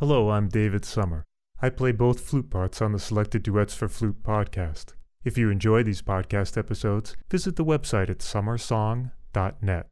Hello, I'm David Summer. I play both flute parts on the Selected Duets for Flute podcast. If you enjoy these podcast episodes, visit the website at summersong.net.